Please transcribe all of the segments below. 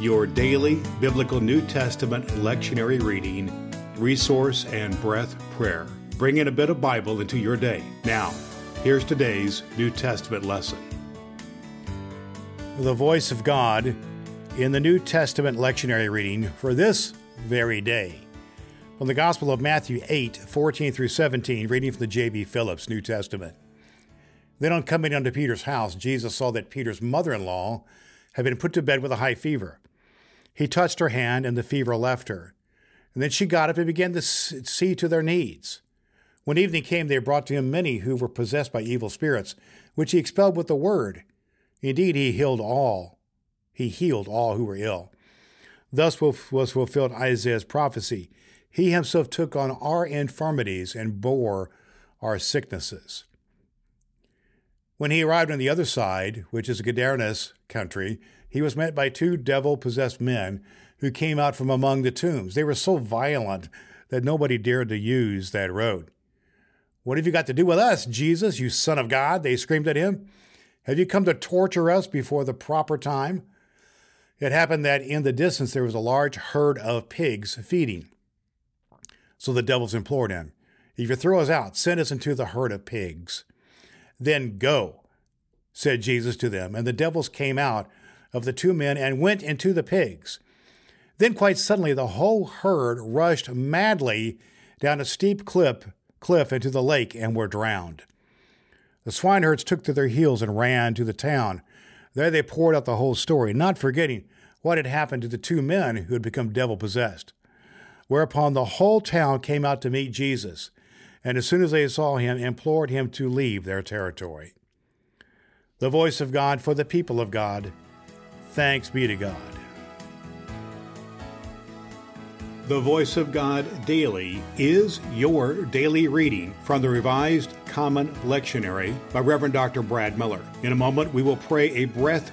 your daily biblical New Testament lectionary reading, resource, and breath prayer. Bring in a bit of Bible into your day. Now, here's today's New Testament lesson. The voice of God in the New Testament lectionary reading for this very day. From the Gospel of Matthew 8, 14 through 17, reading from the J.B. Phillips New Testament. Then on coming unto Peter's house, Jesus saw that Peter's mother in law had been put to bed with a high fever. He touched her hand, and the fever left her. And then she got up and began to see to their needs. When evening came, they brought to him many who were possessed by evil spirits, which he expelled with the word. Indeed, he healed all. He healed all who were ill. Thus was fulfilled Isaiah's prophecy. He himself took on our infirmities and bore our sicknesses. When he arrived on the other side, which is Gadarenes country, he was met by two devil possessed men who came out from among the tombs. They were so violent that nobody dared to use that road. What have you got to do with us, Jesus, you Son of God? They screamed at him. Have you come to torture us before the proper time? It happened that in the distance there was a large herd of pigs feeding. So the devils implored him, If you throw us out, send us into the herd of pigs. Then go, said Jesus to them. And the devils came out of the two men and went into the pigs. Then, quite suddenly, the whole herd rushed madly down a steep cliff, cliff into the lake and were drowned. The swineherds took to their heels and ran to the town. There they poured out the whole story, not forgetting what had happened to the two men who had become devil possessed. Whereupon the whole town came out to meet Jesus, and as soon as they saw him, implored him to leave their territory. The voice of God for the people of God. Thanks be to God. The Voice of God Daily is your daily reading from the Revised Common Lectionary by Reverend Dr. Brad Miller. In a moment, we will pray a breath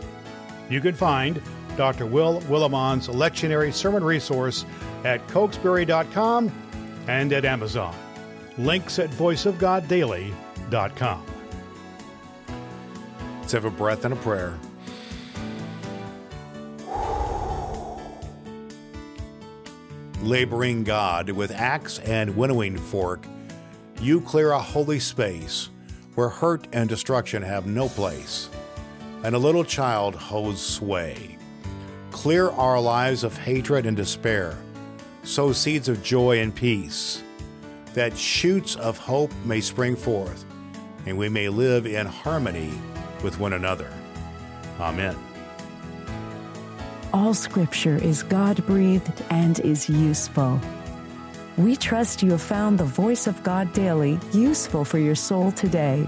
You can find Dr. Will Willimon's lectionary sermon resource at cokesbury.com and at Amazon. Links at voiceofgoddaily.com. Let's have a breath and a prayer. Laboring God with axe and winnowing fork, you clear a holy space where hurt and destruction have no place and a little child holds sway. Clear our lives of hatred and despair. Sow seeds of joy and peace, that shoots of hope may spring forth, and we may live in harmony with one another. Amen. All scripture is God breathed and is useful. We trust you have found the Voice of God Daily useful for your soul today.